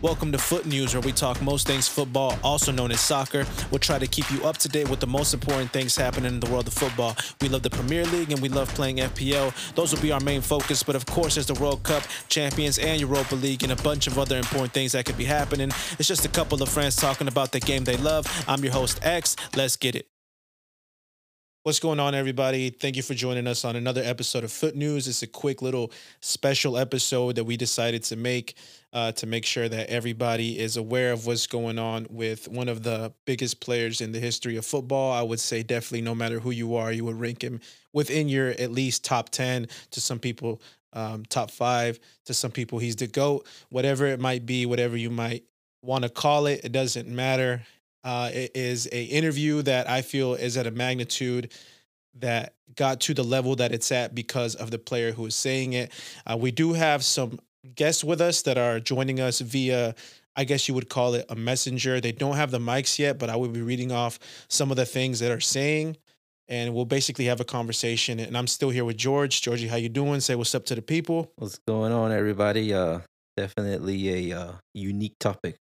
Welcome to Foot News, where we talk most things football, also known as soccer. We'll try to keep you up to date with the most important things happening in the world of football. We love the Premier League and we love playing FPL. Those will be our main focus, but of course, there's the World Cup, Champions, and Europa League, and a bunch of other important things that could be happening. It's just a couple of friends talking about the game they love. I'm your host, X. Let's get it. What's going on, everybody? Thank you for joining us on another episode of Foot News. It's a quick little special episode that we decided to make uh, to make sure that everybody is aware of what's going on with one of the biggest players in the history of football. I would say, definitely, no matter who you are, you would rank him within your at least top 10 to some people, um, top five to some people. He's the GOAT, whatever it might be, whatever you might want to call it, it doesn't matter uh, is a interview that I feel is at a magnitude that got to the level that it's at because of the player who is saying it. Uh, we do have some guests with us that are joining us via I guess you would call it a messenger. They don't have the mics yet, but I will be reading off some of the things that are saying and we'll basically have a conversation. And I'm still here with George. Georgie, how you doing? Say what's up to the people. What's going on, everybody? Uh, definitely a uh, unique topic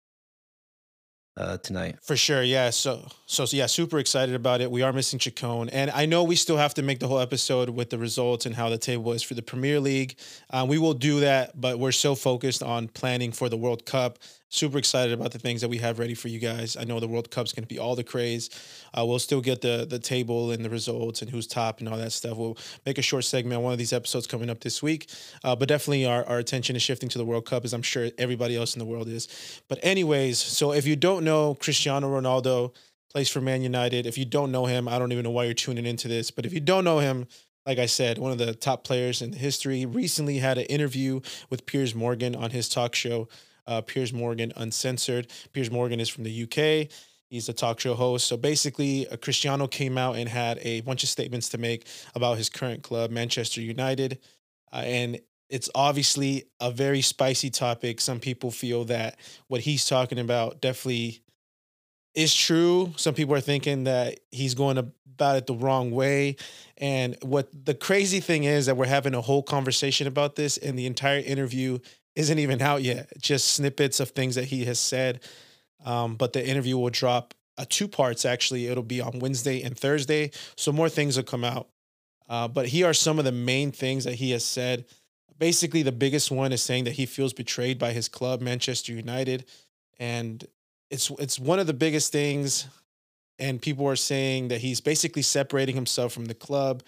uh, tonight. For sure, yeah. So, so, so, yeah, super excited about it. We are missing Chacon, and I know we still have to make the whole episode with the results and how the table is for the Premier League. Uh, we will do that, but we're so focused on planning for the World Cup super excited about the things that we have ready for you guys. I know the World Cup's going to be all the craze. Uh, we'll still get the the table and the results and who's top and all that stuff. We'll make a short segment on one of these episodes coming up this week. Uh, but definitely our, our attention is shifting to the World Cup, as I'm sure everybody else in the world is. But anyways, so if you don't know Cristiano Ronaldo plays for Man United. If you don't know him, I don't even know why you're tuning into this. But if you don't know him, like I said, one of the top players in history, recently had an interview with Piers Morgan on his talk show uh, Piers Morgan Uncensored. Piers Morgan is from the UK. He's a talk show host. So basically, uh, Cristiano came out and had a bunch of statements to make about his current club, Manchester United. Uh, and it's obviously a very spicy topic. Some people feel that what he's talking about definitely is true. Some people are thinking that he's going about it the wrong way. And what the crazy thing is that we're having a whole conversation about this, and the entire interview isn't even out yet. Just snippets of things that he has said. Um, but the interview will drop uh, two parts actually. It'll be on Wednesday and Thursday. So more things will come out. Uh, but here are some of the main things that he has said. Basically, the biggest one is saying that he feels betrayed by his club, Manchester United, and it's it's one of the biggest things. And people are saying that he's basically separating himself from the club.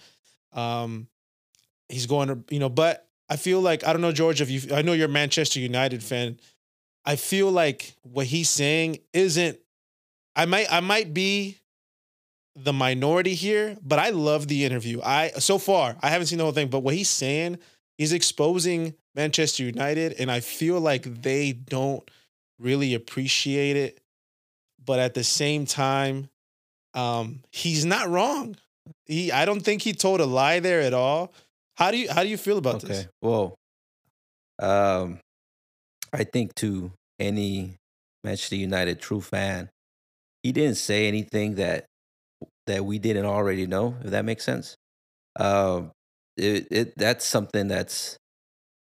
Um, he's going to, you know, but I feel like I don't know, George. If you, I know you're a Manchester United fan. I feel like what he's saying isn't. I might, I might be the minority here, but I love the interview. I so far I haven't seen the whole thing, but what he's saying, he's exposing Manchester United, and I feel like they don't really appreciate it. But at the same time, um, he's not wrong. He, I don't think he told a lie there at all. How do you how do you feel about okay. this? Well, um, I think to any Manchester United true fan, he didn't say anything that that we didn't already know. If that makes sense, um, it, it that's something that's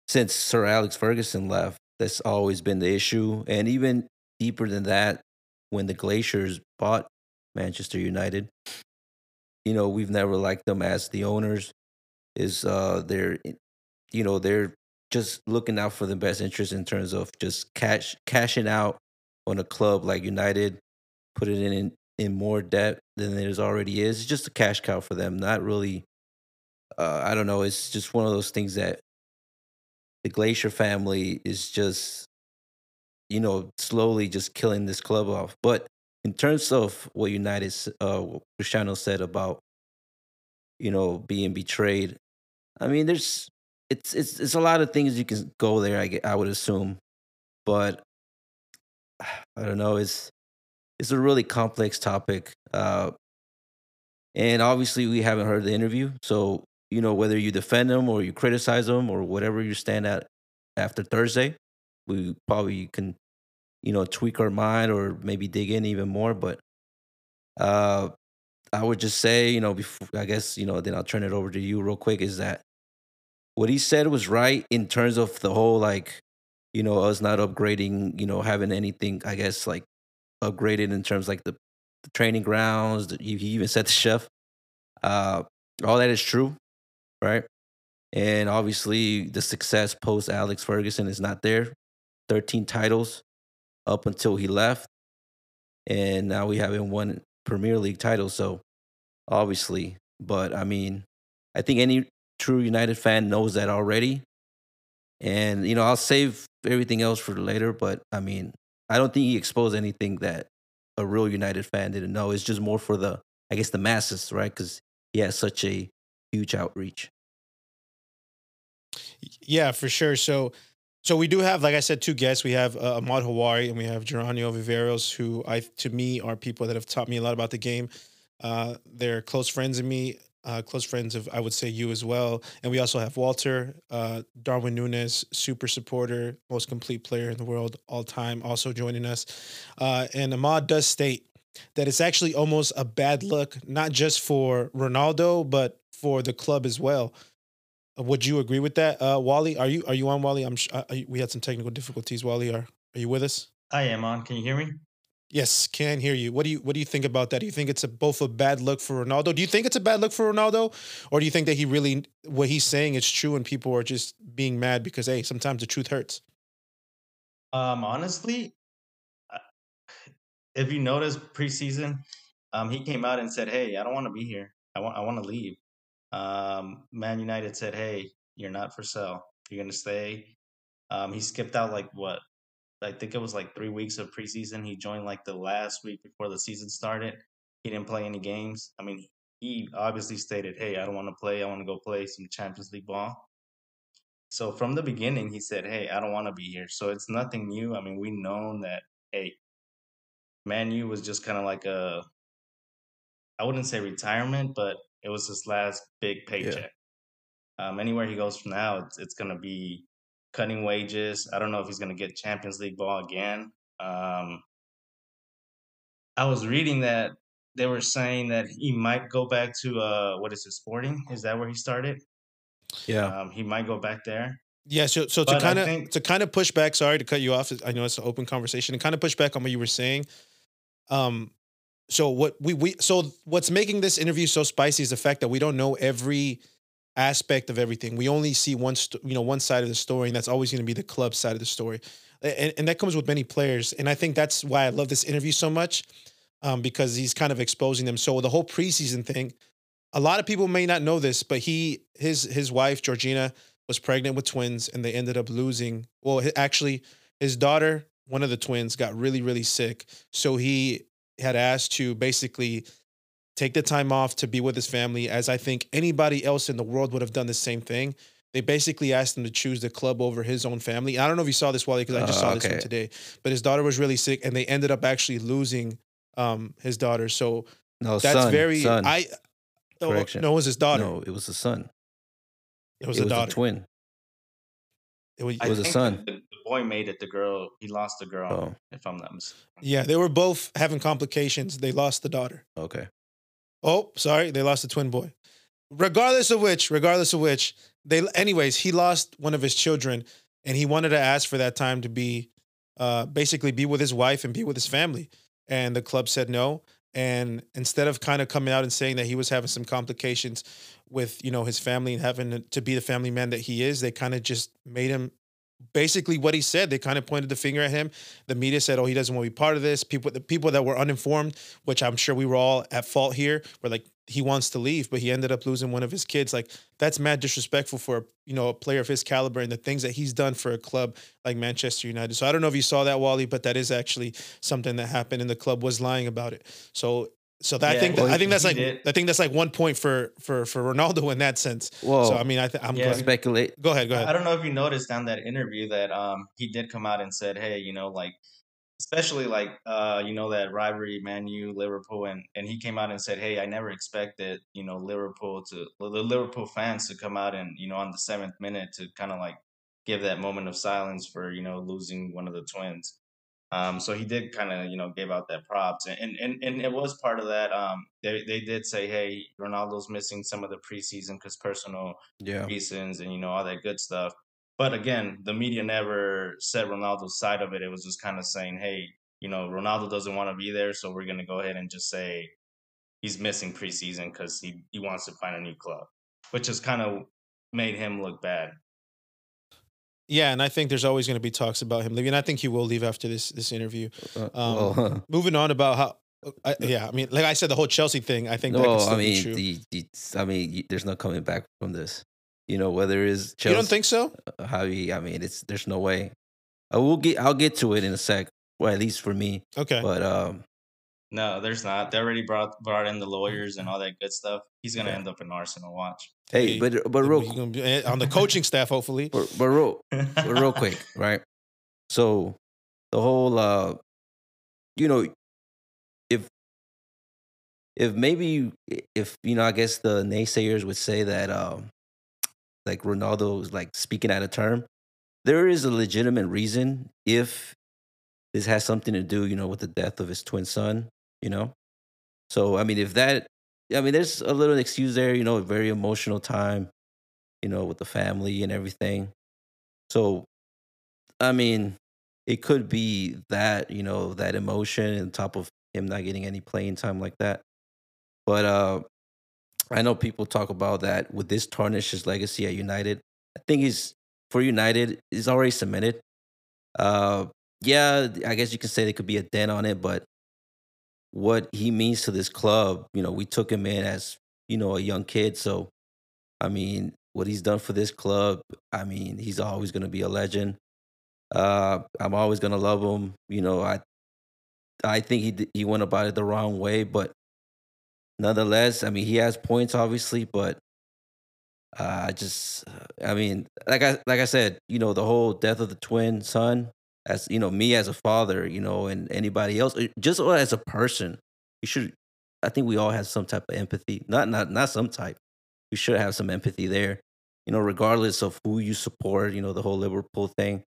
since Sir Alex Ferguson left, that's always been the issue, and even deeper than that, when the Glazers bought Manchester United, you know, we've never liked them as the owners is uh they're you know they're just looking out for the best interest in terms of just cash cashing out on a club like United, put it in in more debt than there's already is. It's just a cash cow for them. Not really. Uh, I don't know. It's just one of those things that the Glazer family is just, you know, slowly just killing this club off. But in terms of what United, uh, Cristiano said about, you know, being betrayed, I mean, there's it's it's it's a lot of things you can go there. I I would assume, but I don't know. It's it's a really complex topic, uh, and obviously we haven't heard the interview. So you know whether you defend them or you criticize them or whatever you stand at after Thursday, we probably can you know tweak our mind or maybe dig in even more. But uh, I would just say, you know, before I guess, you know, then I'll turn it over to you real quick. Is that what he said was right in terms of the whole like, you know, us not upgrading, you know, having anything, I guess, like upgraded in terms like the, the training grounds. The, he even said the chef. Uh, all that is true, right? And obviously, the success post Alex Ferguson is not there. 13 titles up until he left. And now we haven't won Premier League title. So obviously, but I mean, I think any true United fan knows that already. And, you know, I'll save everything else for later. But I mean, I don't think he exposed anything that a real United fan didn't know. It's just more for the, I guess, the masses, right? Because he has such a huge outreach. Yeah, for sure. So, so we do have, like I said, two guests. We have uh, Ahmad Hawari and we have Geronimo Viveros, who I, to me, are people that have taught me a lot about the game. Uh, they're close friends of me, uh, close friends of, I would say, you as well. And we also have Walter, uh, Darwin Nunez, super supporter, most complete player in the world all time, also joining us. Uh, and Ahmad does state that it's actually almost a bad look, not just for Ronaldo, but for the club as well. Uh, would you agree with that, uh, Wally? Are you are you on, Wally? I'm. Sh- uh, we had some technical difficulties. Wally, are are you with us? I am on. Can you hear me? Yes, can hear you. What do you what do you think about that? Do you think it's a, both a bad look for Ronaldo? Do you think it's a bad look for Ronaldo, or do you think that he really what he's saying is true and people are just being mad because hey, sometimes the truth hurts? Um, honestly, if you notice preseason, um, he came out and said, "Hey, I don't want to be here. I want I want to leave." Um, Man United said, "Hey, you're not for sale. You're gonna stay." Um, he skipped out like what? I think it was like three weeks of preseason. He joined like the last week before the season started. He didn't play any games. I mean, he obviously stated, "Hey, I don't want to play. I want to go play some Champions League ball." So from the beginning, he said, "Hey, I don't want to be here." So it's nothing new. I mean, we known that. Hey, Man U was just kind of like a, I wouldn't say retirement, but it was his last big paycheck. Yeah. Um, anywhere he goes from now, it's, it's going to be cutting wages. I don't know if he's going to get Champions League ball again. Um, I was reading that they were saying that he might go back to uh, what is it, Sporting? Is that where he started? Yeah, um, he might go back there. Yeah, so so to kind of to kind of push back. Sorry to cut you off. I know it's an open conversation. And kind of push back on what you were saying. Um, so what we we so what's making this interview so spicy is the fact that we don't know every aspect of everything. We only see one, you know, one side of the story, and that's always going to be the club side of the story, and, and that comes with many players. And I think that's why I love this interview so much, um, because he's kind of exposing them. So the whole preseason thing, a lot of people may not know this, but he his his wife Georgina was pregnant with twins, and they ended up losing. Well, actually, his daughter one of the twins got really, really sick. So he had asked to basically take the time off to be with his family, as I think anybody else in the world would have done the same thing. They basically asked him to choose the club over his own family. I don't know if you saw this, Wally, because I just uh, saw okay. this one today. But his daughter was really sick, and they ended up actually losing um, his daughter. So no, that's son, very. Son. I oh, Correction. no, it was his daughter. No, it was a son. It was it a was daughter. A twin. It was, it was a son. The, boy made it. The girl, he lost the girl. Oh. If I'm not mistaken. Yeah, they were both having complications. They lost the daughter. Okay. Oh, sorry, they lost the twin boy. Regardless of which, regardless of which, they anyways, he lost one of his children, and he wanted to ask for that time to be, uh, basically be with his wife and be with his family. And the club said no. And instead of kind of coming out and saying that he was having some complications with you know his family and having to be the family man that he is, they kind of just made him basically what he said. They kind of pointed the finger at him. The media said, "Oh, he doesn't want to be part of this." People, the people that were uninformed, which I'm sure we were all at fault here, were like, "He wants to leave," but he ended up losing one of his kids. Like that's mad disrespectful for you know a player of his caliber and the things that he's done for a club like Manchester United. So I don't know if you saw that, Wally, but that is actually something that happened, and the club was lying about it. So so that, yeah, I think well, I think that's like did. I think that's like one point for for for Ronaldo in that sense. Well, so I mean I th- I'm yeah, glad. speculate. Go ahead, go ahead. I don't know if you noticed down that interview that um he did come out and said, hey, you know, like especially like uh you know that rivalry, Man U, Liverpool, and and he came out and said, hey, I never expected you know Liverpool to the Liverpool fans to come out and you know on the seventh minute to kind of like give that moment of silence for you know losing one of the twins. Um, so he did kind of, you know, gave out that props, and and and it was part of that. Um, they they did say, hey, Ronaldo's missing some of the preseason because personal yeah. reasons, and you know all that good stuff. But again, the media never said Ronaldo's side of it. It was just kind of saying, hey, you know, Ronaldo doesn't want to be there, so we're going to go ahead and just say he's missing preseason because he, he wants to find a new club, which has kind of made him look bad. Yeah, and I think there's always going to be talks about him leaving. And I think he will leave after this this interview. Uh, Um, well, Moving on about how, I, yeah, I mean, like I said, the whole Chelsea thing. I think that could no, still I be mean, true. the, the, I mean, there's no coming back from this. You know, whether it's Chelsea, you don't think so? how he, I mean, it's there's no way. I will get, I'll get to it in a sec. Well, at least for me. Okay. But um, No, there's not. They already brought brought in the lawyers and all that good stuff. He's gonna Yeah. end up in Arsenal. Watch. Hey, but but real, be eh, on the coaching staff, hopefully. but, but real, but real quick, right? So the whole, uh, you know, if if maybe if you know, I guess the naysayers would say that, um, like Ronaldo is like speaking out of term. There is a legitimate reason if this has something to do, you know, with the death of his twin son, you know. So I mean, if that, I mean, there's a little excuse there, you know, a very emotional time, you know, with the family and everything. So, I mean, it could be that, you know, that emotion on top of him not getting any playing time like that. But uh I know people talk about that. with this tarnish his legacy at United? I think he's for United is already cemented. Uh, yeah, I guess you can say there could be a dent on it, but what he means to this club, you know, we took him in as you know a young kid, so I mean, what he's done for this club, I mean, he's always going to be a legend. Uh, I'm always going to love him. You know, I I think he he went about it the wrong way, but nonetheless, I mean, he has points, obviously, but uh, I just, I mean, like I like I said, you know, the whole death of the twin son, as you know, me as a father, you know, and anybody else, uh, just as a person, you should. I think we all have some type of empathy. Not not not some type. You should have some empathy there. You know, regardless of who you support. You know, the whole Liverpool thing.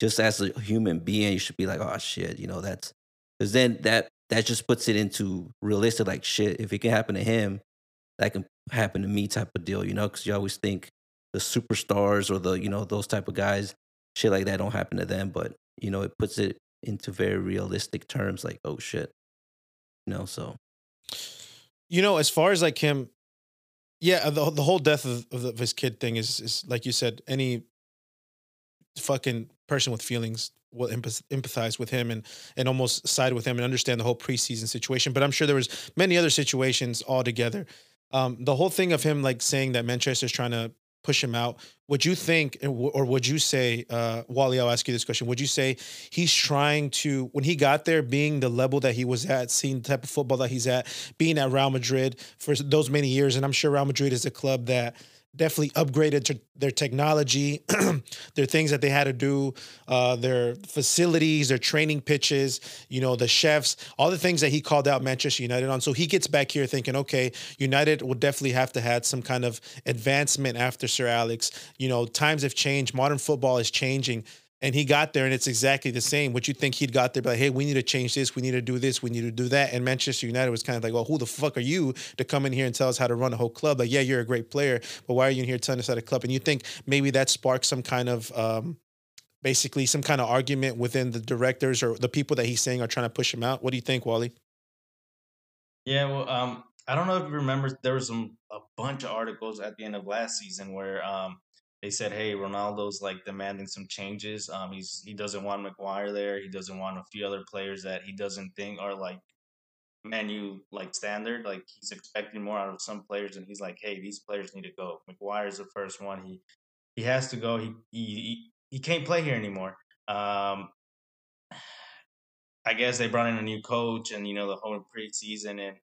Just as a human being, you should be like, oh shit, you know, that's because then that that just puts it into realistic like shit. If it can happen to him, that can happen to me type of deal, you know, because you always think the superstars or the, you know, those type of guys, shit like that don't happen to them. But, you know, it puts it into very realistic terms like, oh shit. You know, so You know, as far as like him, yeah, the the whole death of, of, of his kid thing is is like you said, any fucking person with feelings will empathize with him and and almost side with him and understand the whole preseason situation. But I'm sure there was many other situations altogether. Um, the whole thing of him like saying that Manchester's trying to push him out. Would you think, or would you say, uh, Wally? I'll ask you this question: Would you say he's trying to, when he got there, being the level that he was at, seeing the type of football that he's at, being at Real Madrid for those many years, and I'm sure Real Madrid is a club that definitely upgraded to their technology, their things that they had to do, uh, their facilities, their training pitches, you know, the chefs, all the things that he called out Manchester United on. So he gets back here thinking, okay, United will definitely have to had some kind of advancement after Sir Alex. You know, times have changed, modern football is changing. And he got there and it's exactly the same. What you think he'd got there, but like, hey, we need to change this, we need to do this, we need to do that. And Manchester United was kind of like, well, who the fuck are you to come in here and tell us how to run a whole club? Like, yeah, you're a great player, but why are you in here telling us how to club? And you think maybe that sparks some kind of um, basically some kind of argument within the directors or the people that he's saying are trying to push him out. What do you think, Wally? Yeah, well, um, I don't know if you remember, there was some a bunch of articles at the end of last season where um they said, "Hey, Ronaldo's like demanding some changes. Um, he's he doesn't want Maguire there. He doesn't want a few other players that he doesn't think are like menu like standard. Like he's expecting more out of some players, and he's like, "Hey, these players need to go. Maguire's the first one. He he has to go. He he he, can't play here anymore." Um, I guess they brought in a new coach, and you know the whole preseason, and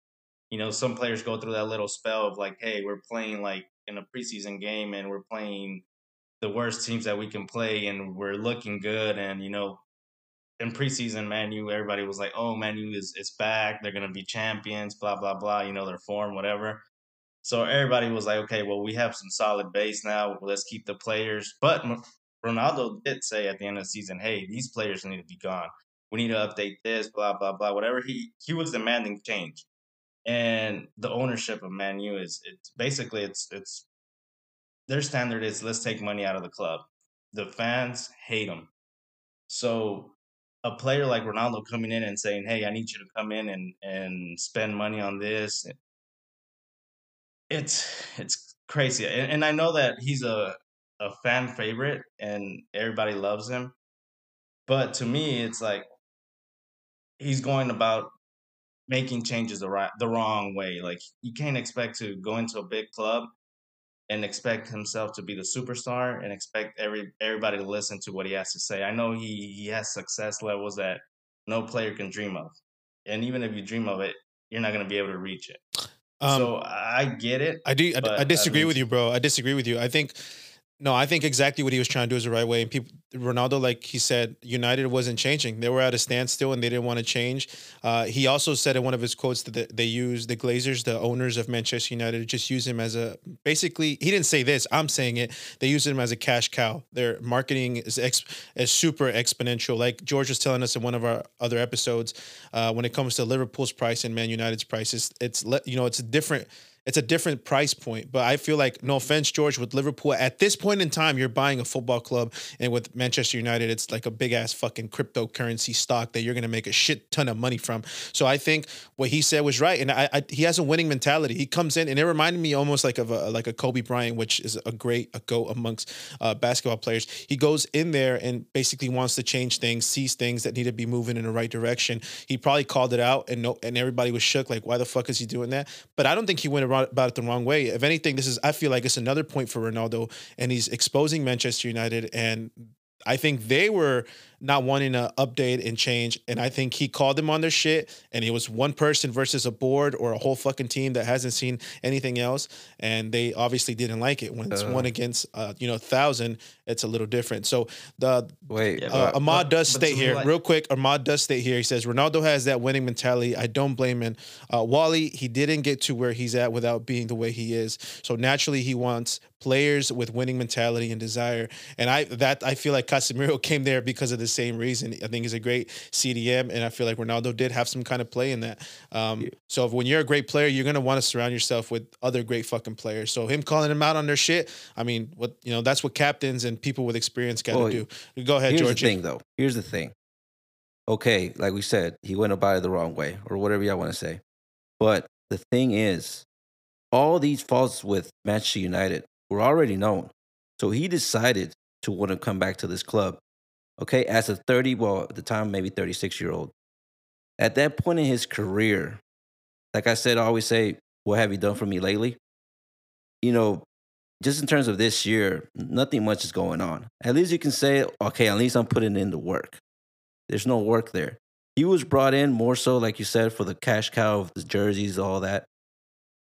you know some players go through that little spell of like, "Hey, we're playing like in a preseason game, and we're playing." The worst teams that we can play and we're looking good and you know in preseason manu everybody was like oh manu is, is back. They're to be champions blah blah blah you know their form whatever. So everybody was like okay well we have some solid base now. Let's keep the players. But ronaldo did say at the end of the season hey these players need to be gone. We need to update this blah blah blah whatever. He he was demanding change. And the ownership of manu is it's basically it's it's their standard is let's take money out of the club. the fans hate them. So a player like Ronaldo coming in and saying, "Hey, I need you to come in and and spend money on this," it's it's crazy. And, and I know that he's a a fan favorite and everybody loves him, but to me, it's like he's going about making changes the right the wrong way. Like you can't expect to go into a big club and expect himself to be the superstar and expect every everybody to listen to what he has to say. I know he he has success levels that no player can dream of. And even if you dream of it, you're not going to be able to reach it. Um, so I get it. I do. I, I disagree with you, bro. I disagree with you. I think no, I think exactly what he was trying to do is the right way. And people, Ronaldo, like he said, United wasn't changing. They were at a standstill and they didn't want to change. Uh, he also said in one of his quotes that they use the Glazers, the owners of Manchester United, just use him as a basically. He didn't say this. I'm saying it. They use him as a cash cow. Their marketing is ex, is super exponential. Like George was telling us in one of our other episodes, uh, when it comes to Liverpool's price and Man United's price, it's, it's you know it's a different it's a different price point. But I feel like, no offense, George, with Liverpool, at this point in time, you're buying a football club. And with Manchester United, it's like a big ass fucking cryptocurrency stock that you're going to make a shit ton of money from. So I think what he said was right. And I, I, he has a winning mentality. He comes in, and it reminded me almost like of a, like a Kobe Bryant, which is a great a go amongst uh, basketball players. He goes in there and basically wants to change things, sees things that need to be moving in the right direction. He probably called it out, and no, and everybody was shook, like, why the fuck is he doing that? But I don't think he went about it the wrong way. If anything, this is I feel like it's another point for Ronaldo, and he's exposing Manchester United, and I think they were not wanting to update and change. And I think he called them on their shit. And it was one person versus a board or a whole fucking team that hasn't seen anything else. And they obviously didn't like it. When it's uh, one against, uh, you know, a thousand, it's a little different. So the wait, uh, Ahmad but, does but state here, like- real quick. Ahmad does stay here. He says Ronaldo has that winning mentality. I don't blame him. Uh, Wally, he didn't get to where he's at without being the way he is. So naturally, he wants players with winning mentality and desire. And I that I feel like Casemiro came there because of the same reason. I think he's a great CDM, and I feel like Ronaldo did have some kind of play in that. Um, yeah. So if, when you're a great player, you're gonna want to surround yourself with other great fucking players. So him calling them out on their shit, I mean, what you know, that's what captains and people with experience got to well, do. Go ahead, here's George. Here's the thing, though. Here's the thing. Okay, like we said, he went about it the wrong way, or whatever y'all want to say. But the thing is, all these faults with Manchester United were already known. So he decided to want to come back to this club. Okay, as a 30, well, at the time, maybe 36 year old. At that point in his career, like I said, I always say, What have you done for me lately? You know, just in terms of this year, nothing much is going on. At least you can say, Okay, at least I'm putting in the work. There's no work there. He was brought in more so, like you said, for the cash cow of the jerseys, all that.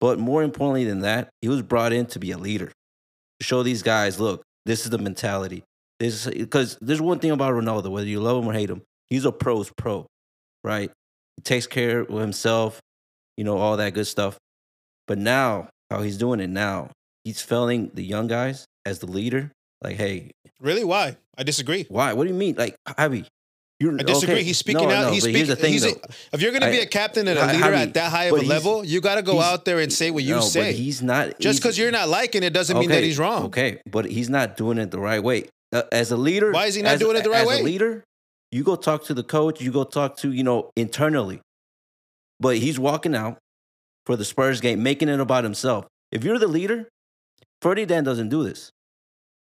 But more importantly than that, he was brought in to be a leader to show these guys, look, this is the mentality. This because there's one thing about Ronaldo, whether you love him or hate him, he's a pro's pro, right? He takes care of himself, you know, all that good stuff. But now, how he's doing it now, he's failing the young guys as the leader. Like, hey, really? Why? I disagree. Why? What do you mean? Like, Javi, you're, I disagree. Okay. He's speaking no, out. No, he's speaking. He's a, if you're going to be a captain and a leader at that high of a level, you got to go out there and say what you no, say. he's not. Just because you're not liking it doesn't okay, mean that he's wrong. Okay, but he's not doing it the right way. Uh, as a leader, why is he not as, doing it the right way? As a leader, you go talk to the coach. You go talk to you know internally. But he's walking out for the Spurs game, making it about himself. If you're the leader, Ferdinand doesn't do this.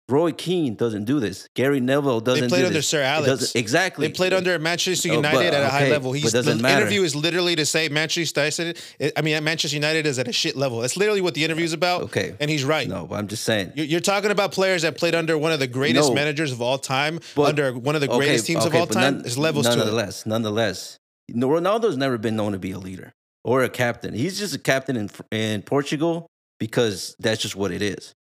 Roy Keane doesn't do this. Gary Neville doesn't. They played under this. Sir Alex. Exactly. They played under Manchester oh, United oh, but, at a high level. He's, the matter. interview is literally to say Manchester United. I mean, Manchester United is at a shit level. That's literally what the interview is about. Okay, and he's right. No, but I'm just saying. You're, you're talking about players that played under one of the greatest no, managers of all time, but, under one of the greatest okay, teams okay, of all time. None, There's levels nonetheless, to it. Nonetheless, Ronaldo's never been known to be a leader or a captain. He's just a captain in in Portugal because that's just what it is.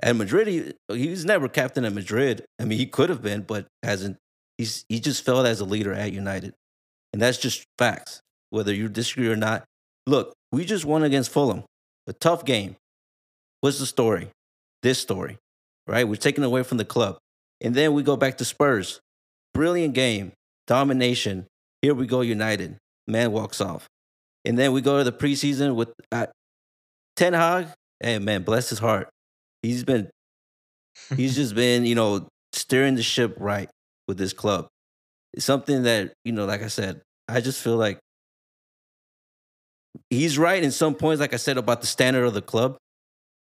At Madrid, he, he's never captain at Madrid. I mean, he could have been, but hasn't. He's he just failed as a leader at United, and that's just facts. Whether you disagree or not, look, we just won against Fulham, a tough game. What's the story? This story, right? We're taken away from the club, and then we go back to Spurs. Brilliant game, domination. Here we go, United. Man walks off, and then we go to the preseason with uh, Ten Hag. Hey man, bless his heart he's been he's just been you know steering the ship right with this club. It's something that you know, like I said, I just feel like he's right in some points, like I said about the standard of the club,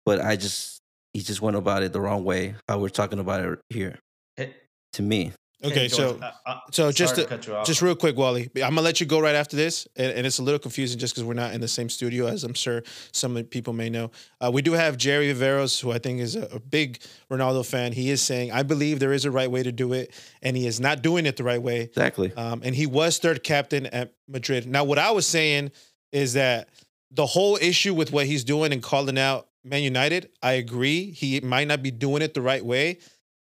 but I just he just went about it the wrong way. How we're talking about it here, Hey- to me. Okay, hey, so uh, uh, so just sorry to- cut you off. Just real quick, Wally. I'm gonna let you go right after this, and, and it's a little confusing just because we're not in the same studio, as I'm sure some people may know. Uh, we do have Jerry Viveros, who I think is a, a big Ronaldo fan. He is saying, "I believe there is a right way to do it, and he is not doing it the right way." Exactly. Um, and he was third captain at Madrid. Now, what I was saying is that the whole issue with what he's doing and calling out Man United, I agree. He might not be doing it the right way.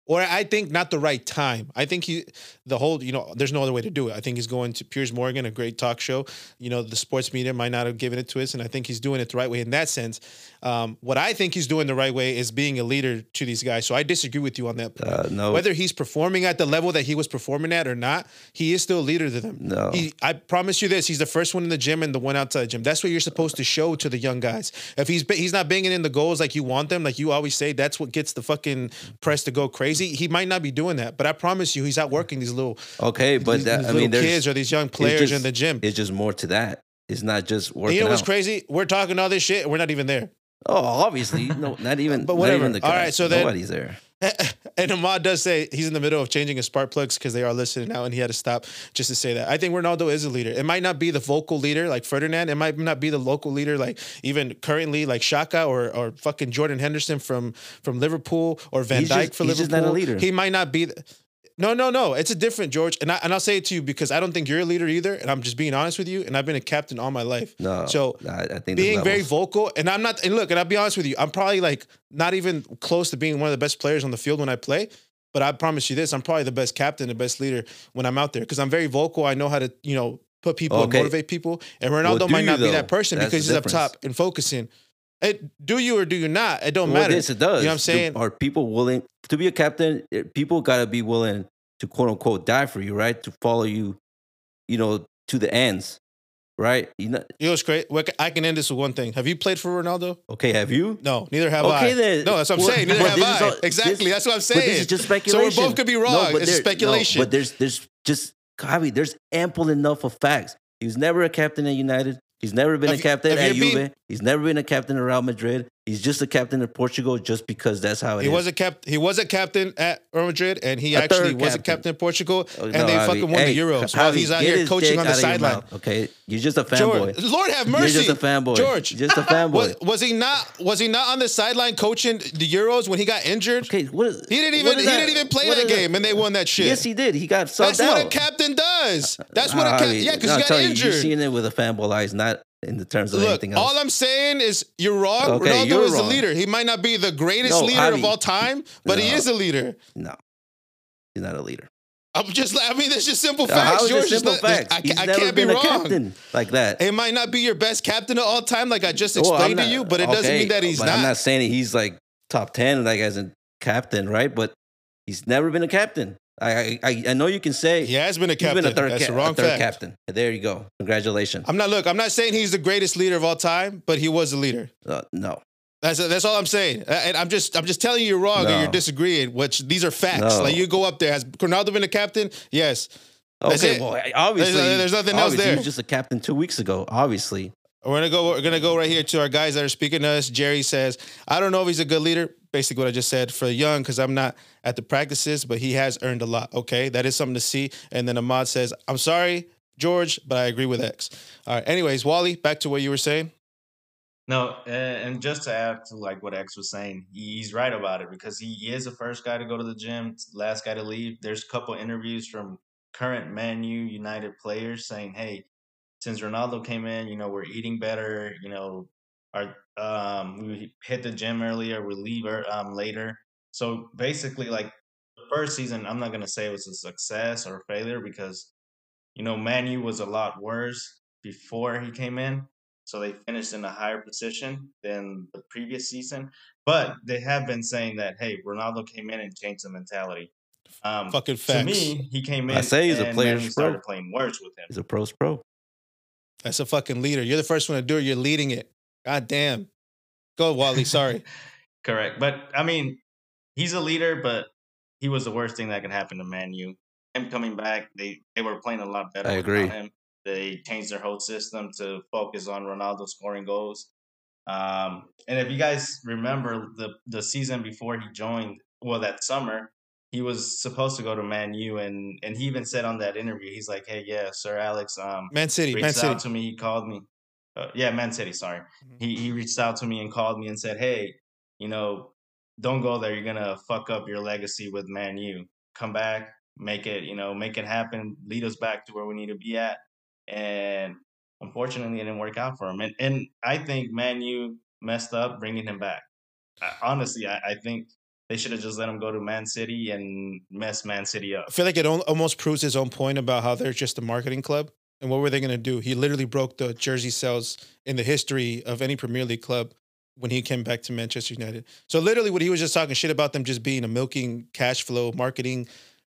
Or I think not the right time. I think he, the whole, you know, there's no other way to do it. I think he's going to Piers Morgan, a great talk show. You know, the sports media might not have given it to us, and I think he's doing it the right way in that sense. Um, what I think he's doing the right way is being a leader to these guys. So I disagree with you on that. point. Uh, no, Whether he's performing at the level that he was performing at or not, he is still a leader to them. no. He, I promise you this: he's the first one in the gym and the one outside the gym. That's what you're supposed to show to the young guys. If he's he's not banging in the goals like you want them, like you always say, that's what gets the fucking press to go crazy. He might not be doing that, but I promise you, he's out working these little okay, but these, that, these I mean, kids or these young players just- in the gym. it's just more to that. It's not just And working you know what's out. crazy? We're talking all this shit, and we're not even there. Oh, obviously, no, not even. But whatever. even the All right, so then- nobody's there. and Ahmad does say he's in the middle of changing his spark plugs because they are listening now, and he had to stop just to say that. I think Ronaldo is a leader. It might not be the vocal leader like Ferdinand. It might not be the local leader like even currently like Xhaka or or fucking Jordan Henderson from from Liverpool or Van He's Dijk just- for he's just Liverpool. not a leader. He might not be. The, no, no, no. It's a different George, and I, and I'll say it to you because I don't think you're a leader either, and I'm just being honest with you. And I've been a captain all my life. No, So I, I think being very vocal and i'm not and look and i'll be honest with you i'm probably like not even close to being one of the best players on the field when i play but i promise you this i'm probably the best captain the best leader when i'm out there because i'm very vocal i know how to you know put people and motivate people and ronaldo Well, might not be that person That's because he's up top and focusing it, do you or do you not it don't Well, matter Yes, it does. you know what i'm Do- saying Are people willing to be a captain? eh, People got to be willing to quote unquote die for you, right? To follow you, you know, to the ends, right? You know, you know what's great i can end this with one thing have you played for ronaldo okay, have you? no, neither have I. Okay, then. No, that's what I'm Well, saying. Neither have I. all- exactly. this- that's what I'm But saying. this is just speculation. so we both could be wrong. No, but it's there- no, speculation. but there's there's just Javi, there's ample enough of facts. He was never a captain at United. He's never been Have a captain have at you Juve. He's never been a captain at Real Madrid. He's just a captain of Portugal just because that's how it He is. was a cap. He was a captain at Real Madrid, and he A actually was a captain. in Portugal, Oh, and no, they Javi. fucking won Hey, the Euros while he's out here coaching on the out of sideline. Okay, you're just a fanboy. Lord have You're mercy. just a fanboy. George, You're just a fanboy. Was, was he not? Was he not on the sideline coaching the Euros when he got injured? okay, what is, He didn't even. He that? didn't even play that game, and they won that shit. Yes, he did. He got subbed That's what a captain does. Uh, that's what a captain. Javi, Yeah, because no, he got you, injured. You're seeing it with a fanboy eyes, not in the terms of Look, anything else. all I'm saying is you're wrong. Okay, Ronaldo you're is the wrong. leader. He might not be the greatest No, leader of all time, but he is a leader. no, he's not a leader. I'm just. I mean, there's just simple uh, facts. is it George, simple not- facts? I, I can't be wrong. captain like that. It might not be your best captain of all time, like I just Well, I'm explained to you, but it doesn't mean that he's not. I'm not saying he's like top ten, like as a captain, right? But he's never been a captain. I I, I know you can say He has been a he's captain. been a third, That's ca- the wrong a third fact. captain. There you go. Congratulations. I'm not. Look, I'm not saying he's the greatest leader of all time, but he was a leader. Uh, no, That's that's all I'm saying. Uh, And I'm just I'm just telling you you're wrong No. and you're disagreeing. Which these are facts. No. Like you go up there. Has Ronaldo been a captain? Yes. That's okay. it. Well, obviously, There's- there's nothing else there. He was just a captain two weeks ago. Obviously, We're gonna go. We're gonna go right here to our guys that are speaking to us. Jerry says, "I don't know if he's a good leader." Basically, what I just said for Young, because I'm not at the practices, but he has earned a lot. Okay, that is something to see. And then Ahmad says, "I'm sorry, George, but I agree with X." All right. Anyways, Wally, back to what you were saying. No, and just to add to like what X was saying, he's right about it because he is the first guy to go to the gym, last guy to leave. There's a couple interviews from current Man U United players saying, "Hey, since Ronaldo came in, you know, we're eating better. You know, our um, we hit the gym earlier, we leave ear- um, later. So basically, like the first season, I'm not gonna say it was a success or a failure because you know Manu was a lot worse before he came in. So they finished in a higher position than the previous season. But they have been saying that, hey, Ronaldo came in and changed the mentality. Um, Fucking to me, he came in I say he's a and player's Man U pro. started playing worse with him. he's a pros pro. That's a fucking leader. You're the first one to do it. You're leading it. God damn. Go, Wally. Sorry. Correct. But I mean, he's a leader, but he was the worst thing that could happen to Man U. Him coming back, they they were playing a lot better. I agree. Him. They changed their whole system to focus on Ronaldo scoring goals. Um, and if you guys remember the the season before he joined, well, that summer, he was supposed to go to Man U, and and he even said on that interview, he's like, "Hey, yeah, Sir Alex, um, Man City, Man reached City. to me. He called me. Uh, yeah, Man City. Sorry, Mhm. he he reached out to me and called me and said, "Hey, you know, don't go there. You're gonna fuck up your legacy with Man U. Come back, make it, you know, make it happen. Lead us back to where we need to be at." And unfortunately, it didn't work out for him. And and I think Man U messed up bringing him back. I, honestly, I, I think they should have just let him go to Man City and mess Man City up. I feel like it almost proves his own point about how they're just a marketing club. And what were they going to do? He literally broke the jersey sales in the history of any Premier League club when he came back to Manchester United. So literally, what he was just talking shit about them just being a milking cash flow marketing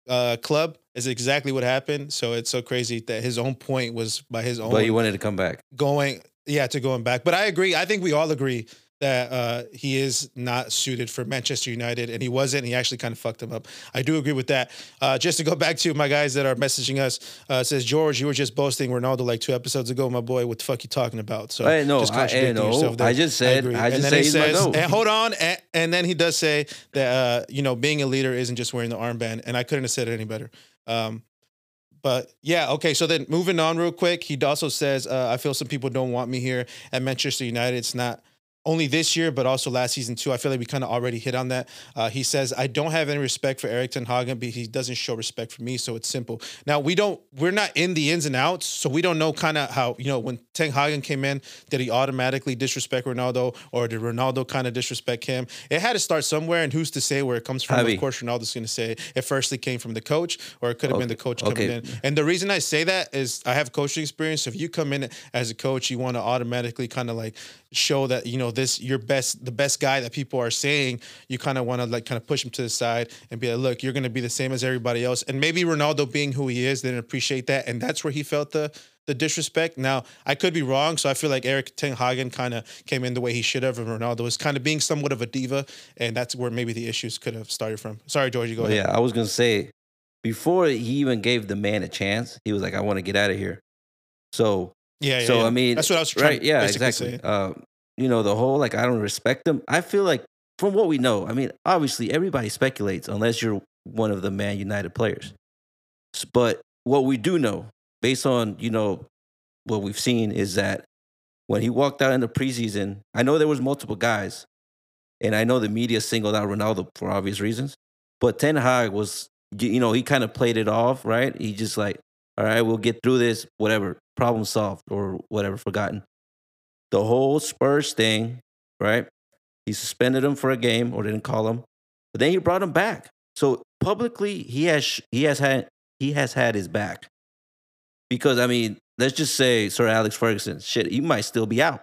uh, club is exactly what happened. So it's so crazy that his own point was by his own But he wanted to come back. going yeah to going back but i agree i think we all agree that uh, he is not suited for Manchester United, and he wasn't. He actually kind of fucked him up. I do agree with that. Uh, just to go back to my guys that are messaging us, uh, says George, you were just boasting Ronaldo like two episodes ago, my boy. What the fuck you talking about? So Hey, no, just I- hey, contradicting no, yourself there. I just said-. I and just say he says, and hold on, and, and then he does say that uh, you know being a leader isn't just wearing the armband, and I couldn't have said it any better. Um, but yeah, okay. So then moving on real quick, he also says, uh, I feel some people don't want me here at Manchester United. It's not only this year, but also last season too. I feel like we kind of already hit on that. Uh, he says, I don't have any respect for Erik Ten Hagen, but he doesn't show respect for me. So it's simple. Now we don't, we're not in the ins and outs, so we don't know kind of how you know when Ten Hagen came in, did he automatically disrespect Ronaldo, or did Ronaldo kind of disrespect him? It had to start somewhere, and who's to say where it comes from? Javi. Of course, Ronaldo's going to say it firstly came from the coach, or it could have been the coach coming okay. in. And the reason I say that is I have coaching experience. So if you come in as a coach, you want to automatically kind of like show that you know this your best, the best guy that people are saying. You kind of want to like kind of push him to the side and be like, look, you're going to be the same as everybody else. And maybe Ronaldo being who he is didn't appreciate that, and that's where he felt the the disrespect. Now I could be wrong, so I feel like Erik Ten Hagen kind of came in the way he should have, and Ronaldo was kind of being somewhat of a diva, and that's where maybe the issues could have started from. Sorry, George, you go But ahead. yeah, I was gonna say before he even gave the man a chance, he was like, "I want to get out of here." So, Yeah, yeah. so yeah. I mean, that's what I was trying. right? Yeah, exactly. Uh, you know, the whole like I don't respect them. I feel like from what we know, I mean, obviously everybody speculates unless you're one of the Man United players. But what we do know, based on you know what we've seen, is that when he walked out in the preseason, I know there was multiple guys, and I know the media singled out Ronaldo for obvious reasons. But Ten Hag was, you know, he kind of played it off, right? He just like, all right, we'll get through this, whatever, problem solved or whatever, forgotten. The whole Spurs thing, right? He suspended him for a game or didn't call him, but then he brought him back. So publicly, he has he has had he has had his back. Because I mean, let's just say Sir Alex Ferguson, shit, he might still be out.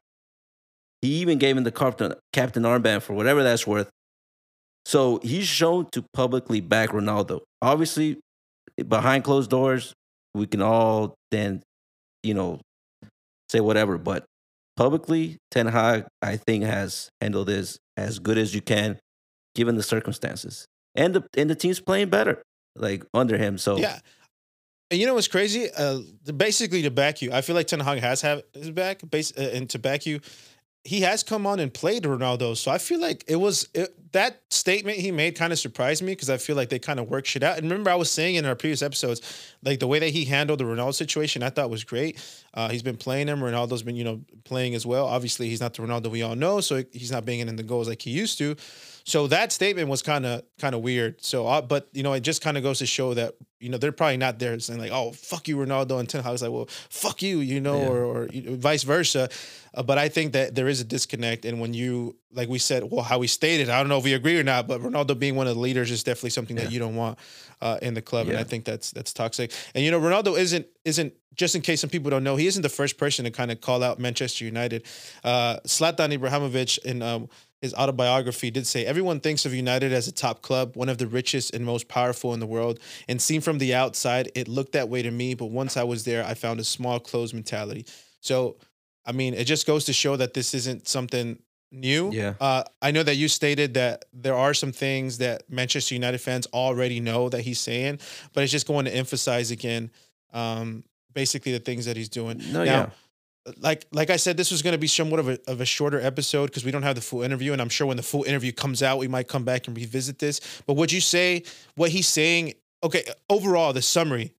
He even gave him the captain captain armband for whatever that's worth. So he's shown to publicly back Ronaldo. Obviously, behind closed doors, we can all then, you know, say whatever. But publicly, Ten Hag, I think, has handled this as good as you can, given the circumstances. And the and the team's playing better, like under him. So Yeah. And you know what's crazy? Uh, basically, to back you, I feel like Ten Hag has had his back, base, uh, and to back you, he has come on and played Ronaldo. So I feel like it was it, that statement he made kind of surprised me because I feel like they kind of work shit out. And remember, I was saying in our previous episodes, like the way that he handled the Ronaldo situation, I thought was great. Uh, he's been playing him. Ronaldo's been, you know, playing as well. Obviously, he's not the Ronaldo we all know, so he's not banging in the goals like he used to. So that statement was kind of kind of weird. So, uh, but you know, it just kind of goes to show that you know they're probably not there saying like, "Oh, fuck you, Ronaldo," and Ten Hag's like, "Well, fuck you," you know, Yeah. or, or you know, vice versa. Uh, but I think that there is a disconnect, and when you, like we said, well, how we stated, I don't know if we agree or not, but Ronaldo being one of the leaders is definitely something Yeah. that you don't want uh, in the club, and I think that's that's toxic. And you know, Ronaldo isn't isn't just in case some people don't know, he isn't the first person to kind of call out Manchester United. Uh, Zlatan Ibrahimovic in um, his autobiography did say everyone thinks of United as a top club, one of the richest and most powerful in the world. And seen from the outside, it looked that way to me. But once I was there, I found a small closed mentality. So, I mean, it just goes to show that this isn't something new. Yeah. Uh, I know that you stated that there are some things that Manchester United fans already know that he's saying, but it's just going to emphasize again, um, basically the things that he's doing. No, Now, yeah. like like I said, this was going to be somewhat of a of a shorter episode because we don't have the full interview, and I'm sure when the full interview comes out, we might come back and revisit this. But would you say what he's saying? Okay, overall, the summary.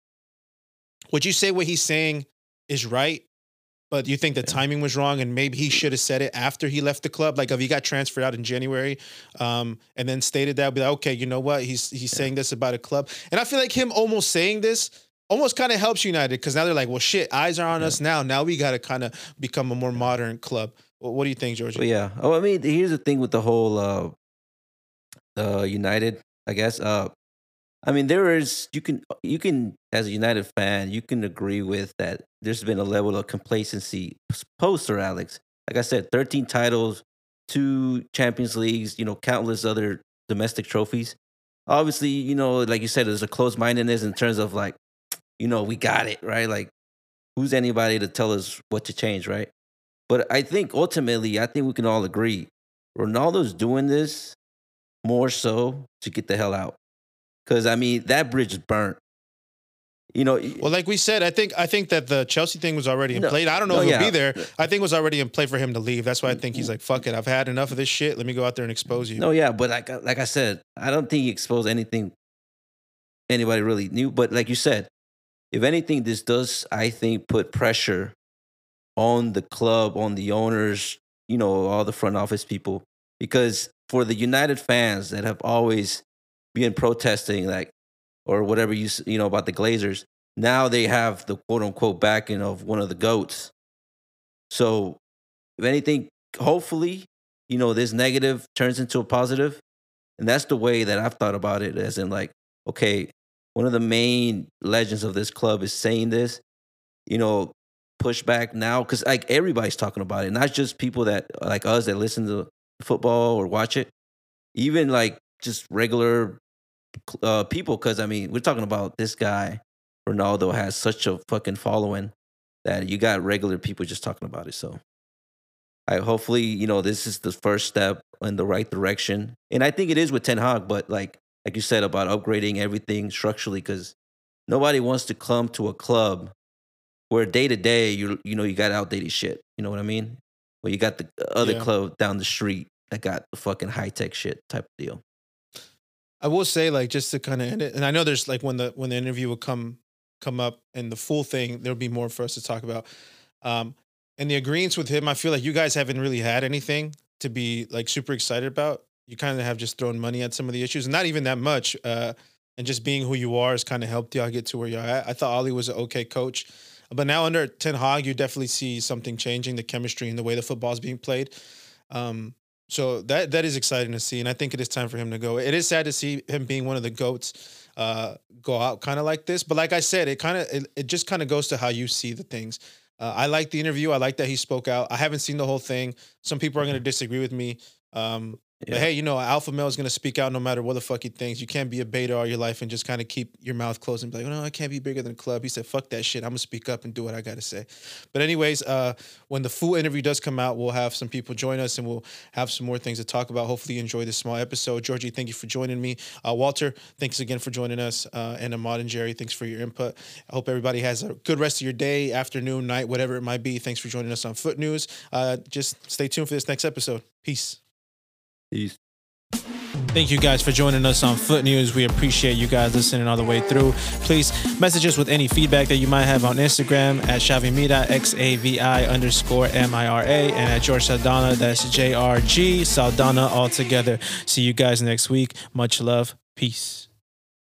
Would you say what he's saying is right? But you think the timing was wrong, and maybe he should have said it after he left the club. Like if he got transferred out in January, um, and then stated that, be like, okay, you know what? He's he's saying this about a club, and I feel like him almost saying this almost kind of helps United because now they're like, well, shit, eyes are on us now. Now we got to kind of become a more modern club. Well, what do you think, George? But yeah. Oh, I mean, here's the thing with the whole uh, uh United. I guess. Uh, I mean, there is you can you can as a United fan you can agree with that. There's been a level of complacency post Sir Alex. Like I said, 13 titles, two Champions Leagues, you know, countless other domestic trophies. Obviously, you know, like you said, there's a close mindedness in terms of like, you know, we got it right. Like, who's anybody to tell us what to change, right? But I think ultimately, I think we can all agree Ronaldo's doing this more so to get the hell out. Because, I mean, that bridge is burnt. You know, Well, like we said, I think I think that the Chelsea thing was already in No, play. I don't know oh, no, if he'll yeah. be there. I think it was already in play for him to leave. That's why I think he's like, fuck it. I've had enough of this shit. Let me go out there and expose you. no, yeah, but like, like I said, I don't think he exposed anything anybody really knew. But like you said, if anything, this does, I think, put pressure on the club, on the owners, you know, all the front office people. Because for the United fans that have always been protesting, like, or whatever you, you know, about the Glazers, now they have the quote unquote backing of one of the GOATs. So, if anything, hopefully, you know, this negative turns into a positive. And that's the way that I've thought about it, as in, like, okay, one of the main legends of this club is saying this, you know, push back now because like everybody's talking about it, not just people that like us that listen to football or watch it, even like just regular uh, people. Because I mean, we're talking about this guy, Ronaldo has such a fucking following that you got regular people just talking about it. So, I hopefully you know this is the first step in the right direction, and I think it is with Ten Hag. But like like you said about upgrading everything structurally, because nobody wants to come to a club where day to day you you know you got outdated shit. You know what I mean? Where you got the other Yeah. club down the street that got the fucking high tech shit type of deal. I will say, like, just to kind of end it, and I know there's like when the when the interview will come come up and the full thing, there'll be more for us to talk about. Um, and the agreements with him, I feel like you guys haven't really had anything to be like super excited about. You kind of have just thrown money at some of the issues, and not even that much. Uh, and just being who you are has kind of helped y'all get to where you're at. I thought Ole was an okay coach, but now under Ten Hag, you definitely see something changing, the chemistry and the way the football is being played. Um, so that that is exciting to see, and I think it is time for him to go. It is sad to see him being one of the goats uh, go out kind of like this, but like I said, it kind of it, it just kind of goes to how you see the things. Uh, I like the interview. I like that he spoke out. I haven't seen the whole thing. Some people are going to disagree with me. Um, Yeah. But hey, you know, alpha male is going to speak out no matter what the fuck he thinks. You can't be a beta all your life and just kind of keep your mouth closed and be like, no, I can't be bigger than the club. He said, fuck that shit. I'm going to speak up and do what I got to say. But, anyways, uh, when the full interview does come out, we'll have some people join us and we'll have some more things to talk about. Hopefully, you enjoy this small episode. Georgie, thank you for joining me. Uh, Walter, thanks again for joining us. Uh, and Ahmad and Jerry, thanks for your input. I hope everybody has a good rest of your day, afternoon, night, whatever it might be. Thanks for joining us on Foot News. Uh, just stay tuned for this next episode. Peace. These Thank you guys for joining us on Foot News. We appreciate you guys listening all the way through. Please message us with any feedback that you might have on Instagram at Xavimira, X A V I underscore M I R A, and at George Saldana, that's J R G Saldana all together. See you guys next week. Much love. Peace.